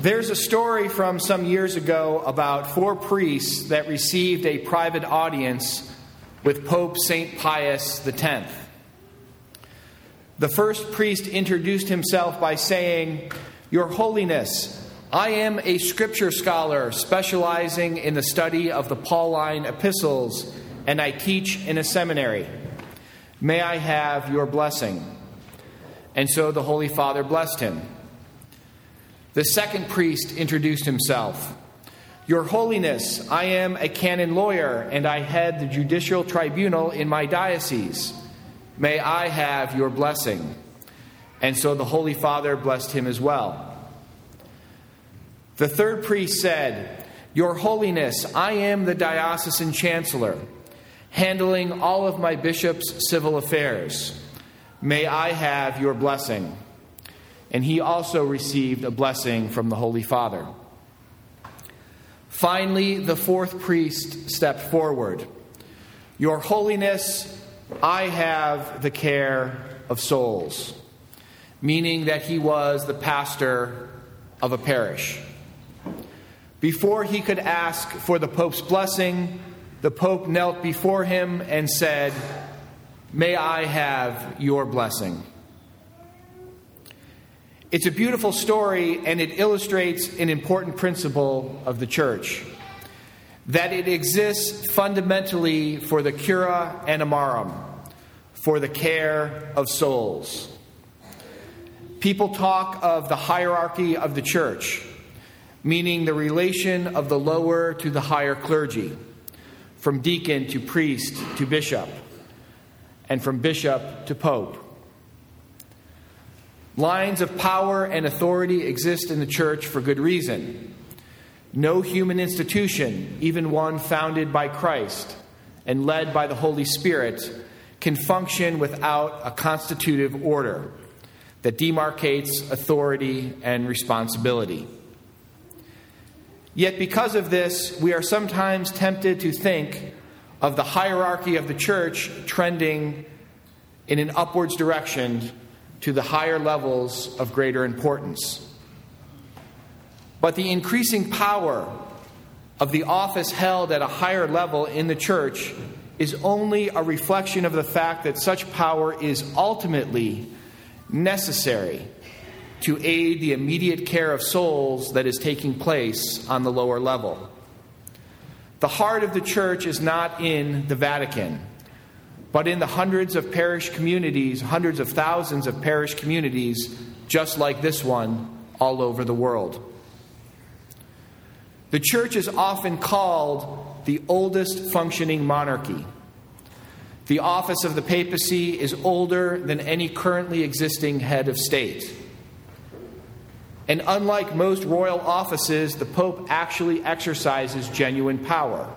There's a story from some years ago about four priests that received a private audience with Pope St. Pius X. The first priest introduced himself by saying, Your Holiness, I am a scripture scholar specializing in the study of the Pauline epistles, and I teach in a seminary. May I have your blessing? And so the Holy Father blessed him. The second priest introduced himself. Your Holiness, I am a canon lawyer and I head the judicial tribunal in my diocese. May I have your blessing? And so the Holy Father blessed him as well. The third priest said, Your Holiness, I am the diocesan chancellor, handling all of my bishop's civil affairs. May I have your blessing? And he also received a blessing from the Holy Father. Finally, the fourth priest stepped forward. Your Holiness, I have the care of souls, meaning that he was the pastor of a parish. Before he could ask for the Pope's blessing, the Pope knelt before him and said, May I have your blessing. It's a beautiful story, and it illustrates an important principle of the church that it exists fundamentally for the cura animarum, for the care of souls. People talk of the hierarchy of the church, meaning the relation of the lower to the higher clergy, from deacon to priest to bishop, and from bishop to pope. Lines of power and authority exist in the church for good reason. No human institution, even one founded by Christ and led by the Holy Spirit, can function without a constitutive order that demarcates authority and responsibility. Yet, because of this, we are sometimes tempted to think of the hierarchy of the church trending in an upwards direction to the higher levels of greater importance. But the increasing power of the office held at a higher level in the church is only a reflection of the fact that such power is ultimately necessary to aid the immediate care of souls that is taking place on the lower level. The heart of the church is not in the Vatican but in the hundreds of parish communities, hundreds of thousands of parish communities, just like this one, all over the world. The church is often called the oldest functioning monarchy. The office of the papacy is older than any currently existing head of state. And unlike most royal offices, the Pope actually exercises genuine power,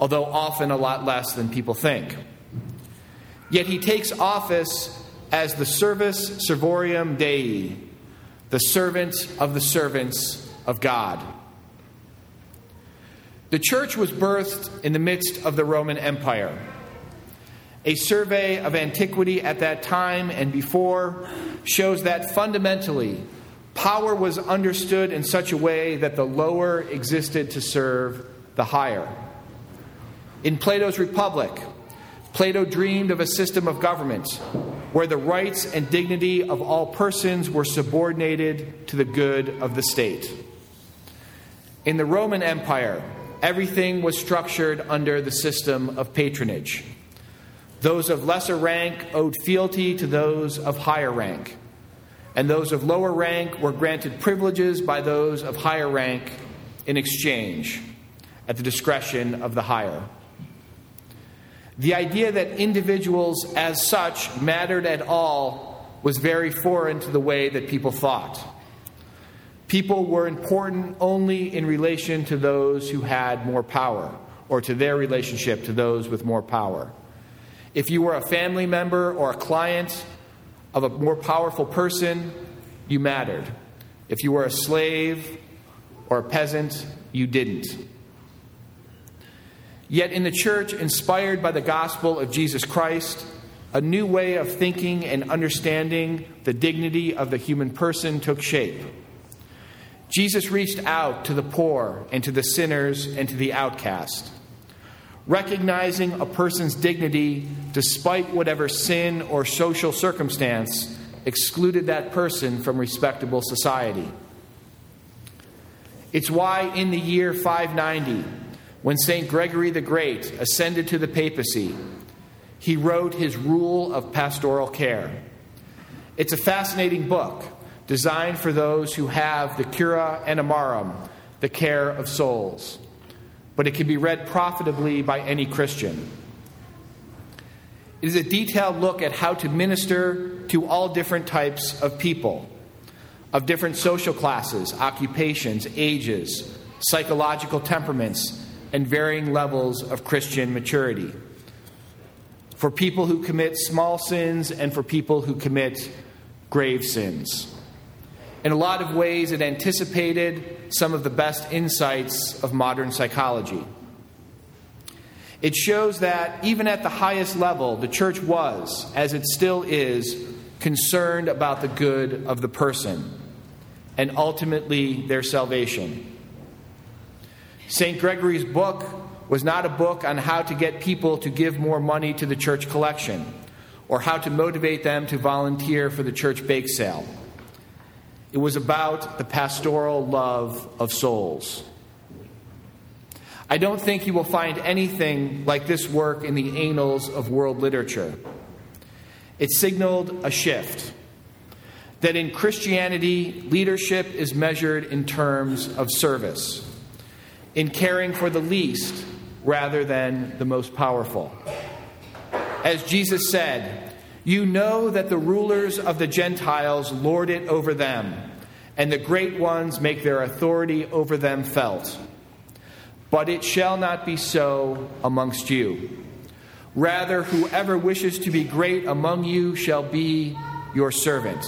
although often a lot less than people think. Yet he takes office as the servus servorum Dei, the servant of the servants of God. The church was birthed in the midst of the Roman Empire. A survey of antiquity at that time and before shows that fundamentally, power was understood in such a way that the lower existed to serve the higher. In Plato's Republic, Plato dreamed of a system of government where the rights and dignity of all persons were subordinated to the good of the state. In the Roman Empire, everything was structured under the system of patronage. Those of lesser rank owed fealty to those of higher rank, and those of lower rank were granted privileges by those of higher rank in exchange at the discretion of the higher. The idea that individuals as such mattered at all was very foreign to the way that people thought. People were important only in relation to those who had more power, or to their relationship to those with more power. If you were a family member or a client of a more powerful person, you mattered. If you were a slave or a peasant, you didn't. Yet in the church, inspired by the gospel of Jesus Christ, a new way of thinking and understanding the dignity of the human person took shape. Jesus reached out to the poor and to the sinners and to the outcast. Recognizing a person's dignity despite whatever sin or social circumstance excluded that person from respectable society. It's why, in the year 590, when St. Gregory the Great ascended to the papacy, he wrote his Rule of Pastoral Care. It's a fascinating book designed for those who have the cura animarum, the care of souls. But it can be read profitably by any Christian. It is a detailed look at how to minister to all different types of people, of different social classes, occupations, ages, psychological temperaments, and varying levels of Christian maturity. For people who commit small sins and for people who commit grave sins. In a lot of ways, it anticipated some of the best insights of modern psychology. It shows that even at the highest level, the church was, as it still is, concerned about the good of the person and ultimately their salvation. St. Gregory's book was not a book on how to get people to give more money to the church collection or how to motivate them to volunteer for the church bake sale. It was about the pastoral love of souls. I don't think you will find anything like this work in the annals of world literature. It signaled a shift that in Christianity, leadership is measured in terms of service, in caring for the least rather than the most powerful. As Jesus said, you know that the rulers of the Gentiles lord it over them, and the great ones make their authority over them felt. But it shall not be so amongst you. Rather, whoever wishes to be great among you shall be your servant.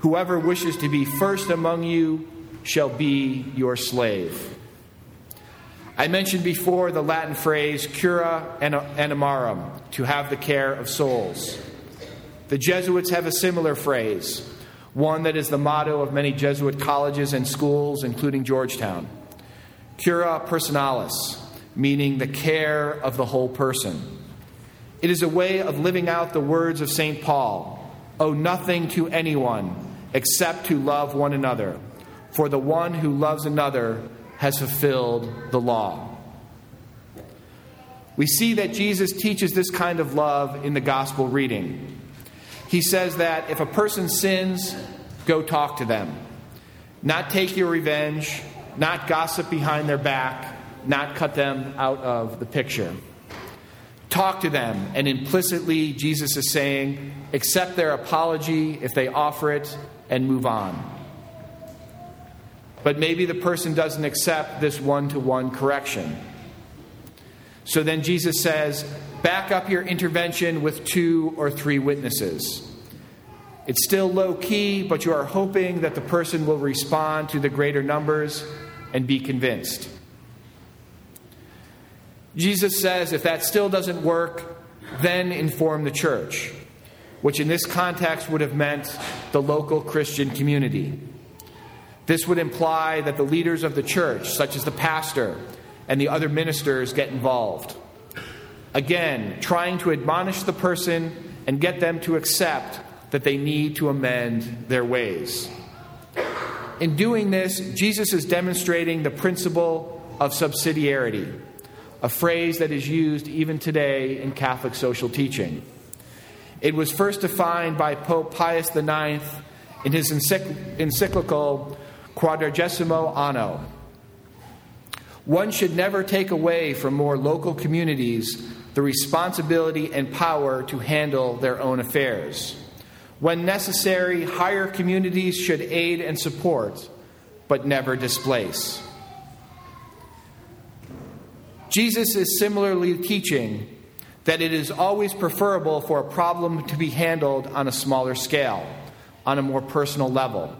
Whoever wishes to be first among you shall be your slave. I mentioned before the Latin phrase cura animarum, to have the care of souls. The Jesuits have a similar phrase, one that is the motto of many Jesuit colleges and schools, including Georgetown cura personalis, meaning the care of the whole person. It is a way of living out the words of St. Paul owe nothing to anyone except to love one another, for the one who loves another has fulfilled the law. We see that Jesus teaches this kind of love in the gospel reading. He says that if a person sins, go talk to them. Not take your revenge, not gossip behind their back, not cut them out of the picture. Talk to them, and implicitly, Jesus is saying, accept their apology if they offer it and move on. But maybe the person doesn't accept this one to one correction. So then Jesus says, back up your intervention with two or three witnesses. It's still low key, but you are hoping that the person will respond to the greater numbers and be convinced. Jesus says if that still doesn't work, then inform the church, which in this context would have meant the local Christian community. This would imply that the leaders of the church, such as the pastor and the other ministers, get involved. Again, trying to admonish the person and get them to accept that they need to amend their ways. In doing this, Jesus is demonstrating the principle of subsidiarity, a phrase that is used even today in Catholic social teaching. It was first defined by Pope Pius IX in his encyclical Quadragesimo Anno. One should never take away from more local communities the responsibility and power to handle their own affairs. When necessary, higher communities should aid and support, but never displace. Jesus is similarly teaching that it is always preferable for a problem to be handled on a smaller scale, on a more personal level.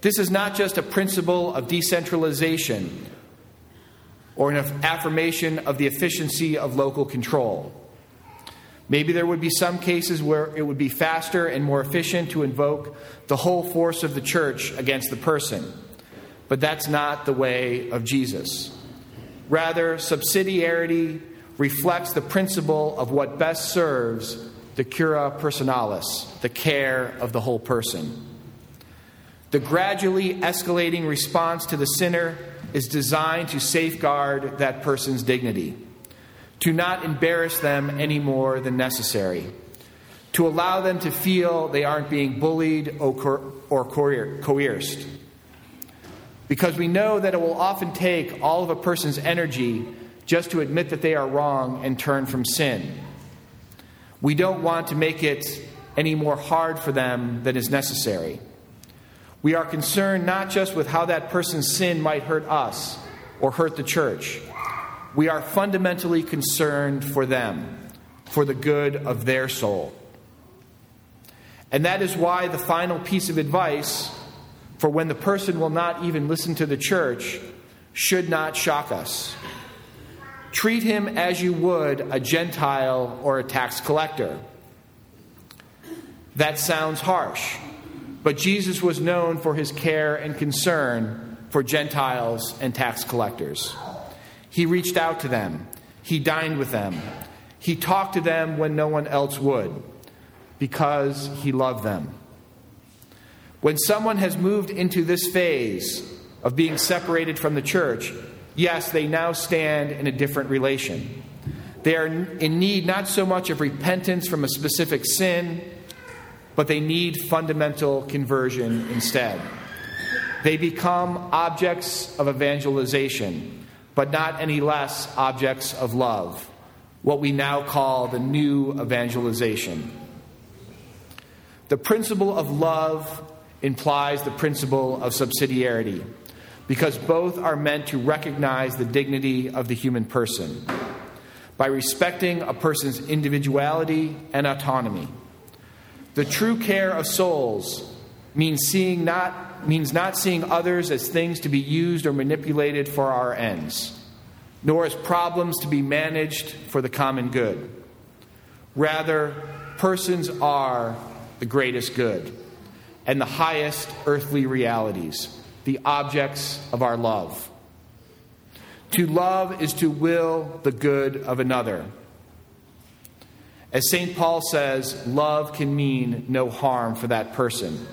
This is not just a principle of decentralization or an affirmation of the efficiency of local control. Maybe there would be some cases where it would be faster and more efficient to invoke the whole force of the church against the person. But that's not the way of Jesus. Rather, subsidiarity reflects the principle of what best serves the cura personalis, the care of the whole person. The gradually escalating response to the sinner is designed to safeguard that person's dignity, to not embarrass them any more than necessary, to allow them to feel they aren't being bullied or coerced. Because we know that it will often take all of a person's energy just to admit that they are wrong and turn from sin. We don't want to make it any more hard for them than is necessary. We are concerned not just with how that person's sin might hurt us or hurt the church. We are fundamentally concerned for them, for the good of their soul. And that is why the final piece of advice for when the person will not even listen to the church should not shock us. Treat him as you would a Gentile or a tax collector. That sounds harsh. But Jesus was known for his care and concern for Gentiles and tax collectors. He reached out to them, he dined with them, he talked to them when no one else would because he loved them. When someone has moved into this phase of being separated from the church, yes, they now stand in a different relation. They are in need not so much of repentance from a specific sin but they need fundamental conversion instead. They become objects of evangelization, but not any less objects of love, what we now call the new evangelization. The principle of love implies the principle of subsidiarity, because both are meant to recognize the dignity of the human person by respecting a person's individuality and autonomy. The true care of souls means seeing not means not seeing others as things to be used or manipulated for our ends, nor as problems to be managed for the common good. Rather, persons are the greatest good and the highest earthly realities, the objects of our love. To love is to will the good of another as St. Paul says, love can mean no harm for that person.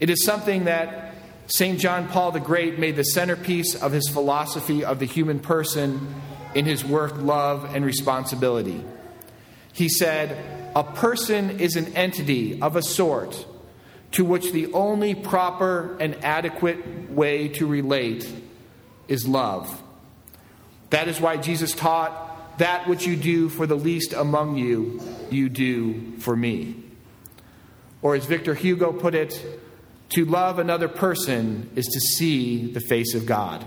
It is something that St. John Paul the Great made the centerpiece of his philosophy of the human person in his work Love and Responsibility. He said, A person is an entity of a sort to which the only proper and adequate way to relate is love. That is why Jesus taught that which you do for the least among you, you do for me. Or as Victor Hugo put it, to love another person is to see the face of God.